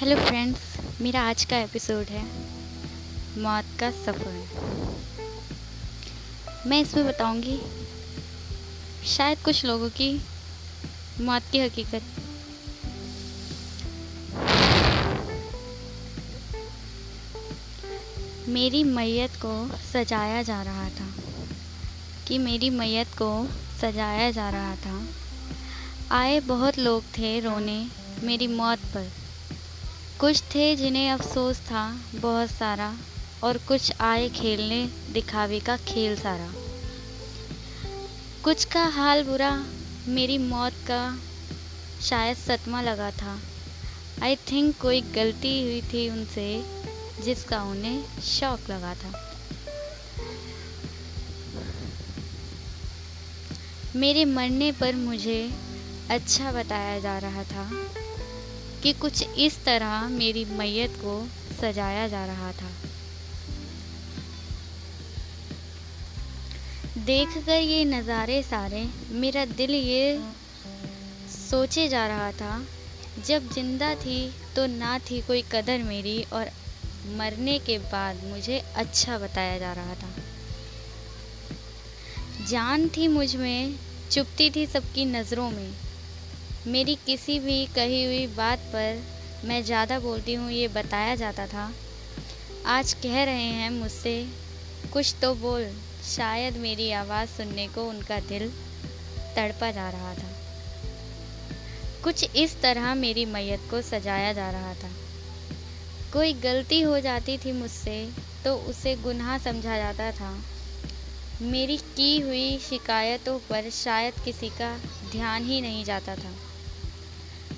Hello friends मेरा आज का एपिसोड है मौत का सफ़र। मैं इसमें बताऊँगी, शायद कुछ लोगों की मौत की हकीकत। मेरी मैयत को सजाया जा रहा था। कि मेरी मैयत को सजाया जा रहा था। आए बहुत लोग थे रोने मेरी मौत पर। कुछ थे जिन्हें अफसोस था बहुत सारा, और कुछ आए खेलने दिखावे का खेल सारा। कुछ का हाल बुरा, मेरी मौत का शायद सतमा लगा था। आई थिंक कोई गलती हुई थी उनसे, जिसका उन्हें शौक लगा था। मेरे मरने पर मुझे अच्छा बताया जा रहा था। कि कुछ इस तरह मेरी मैयत को सजाया जा रहा था। देखकर ये नज़ारे सारे, मेरा दिल ये सोचे जा रहा था, जब ज़िंदा थी तो ना थी कोई कदर मेरी और मरने के बाद मुझे अच्छा बताया जा रहा था। जान थी मुझमें, चुपती थी सबकी नज़रों में। मेरी किसी भी कही हुई बात पर मैं ज़्यादा बोलती हूँ, ये बताया जाता था। आज कह रहे हैं मुझसे, कुछ तो बोल। शायद मेरी आवाज़ सुनने को उनका दिल तड़पा जा रहा था। कुछ इस तरह मेरी मैयत को सजाया जा रहा था। कोई गलती हो जाती थी मुझसे तो उसे गुनाह समझा जाता था। मेरी की हुई शिकायतों पर शायद किसी का ध्यान ही नहीं जाता था।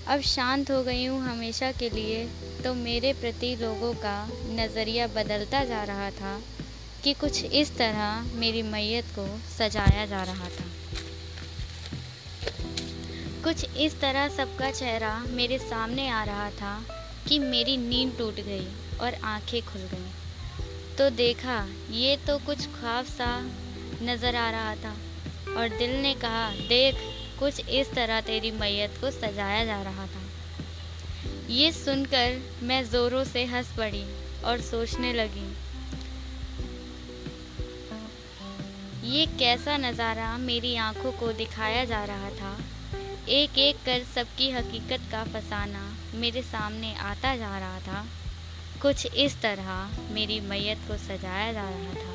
अब शांत हो गई हूँ हमेशा के लिए। तो मेरे प्रति लोगों का नज़रिया बदलता जा रहा था कि कुछ इस तरह मेरी मैयत को सजाया जा रहा था। कुछ इस तरह सबका चेहरा मेरे सामने आ रहा था कि मेरी नींद टूट गई और आँखें खुल गईं। तो देखा, ये तो कुछ ख्वाब सा नज़र आ रहा था और दिल ने कहा, देख कुछ इस तरह तेरी मैयत को सजाया जा रहा था। ये सुनकर मैं ज़ोरों से हंस पड़ी और सोचने लगी, ये कैसा नज़ारा मेरी आँखों को दिखाया जा रहा था। एक एक कर सबकी हकीकत का फसाना मेरे सामने आता जा रहा था। कुछ इस तरह मेरी मैयत को सजाया जा रहा था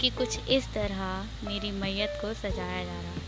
कि कुछ इस तरह मेरी मैयत को सजाया जा रहा था।